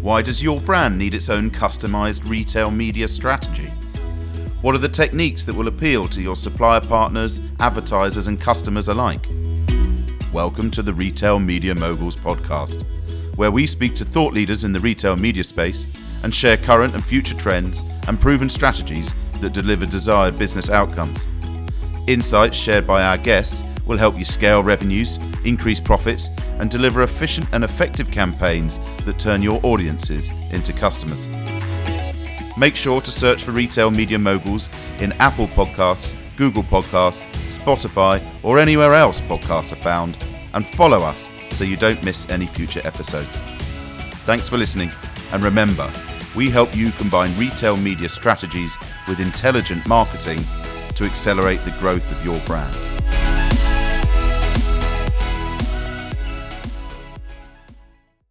Why does your brand need its own customized retail media strategy? What are the techniques that will appeal to your supplier partners, advertisers, and customers alike? Welcome to the Retail Media Moguls podcast, where we speak to thought leaders in the retail media space and share current and future trends and proven strategies that deliver desired business outcomes. Insights shared by our guests will help you scale revenues, increase profits, and deliver efficient and effective campaigns that turn your audiences into customers. Make sure to search for Retail Media Moguls in Apple Podcasts, Google Podcasts, Spotify, or anywhere else podcasts are found, and follow us so you don't miss any future episodes. Thanks for listening, and remember, we help you combine retail media strategies with intelligent marketing to accelerate the growth of your brand.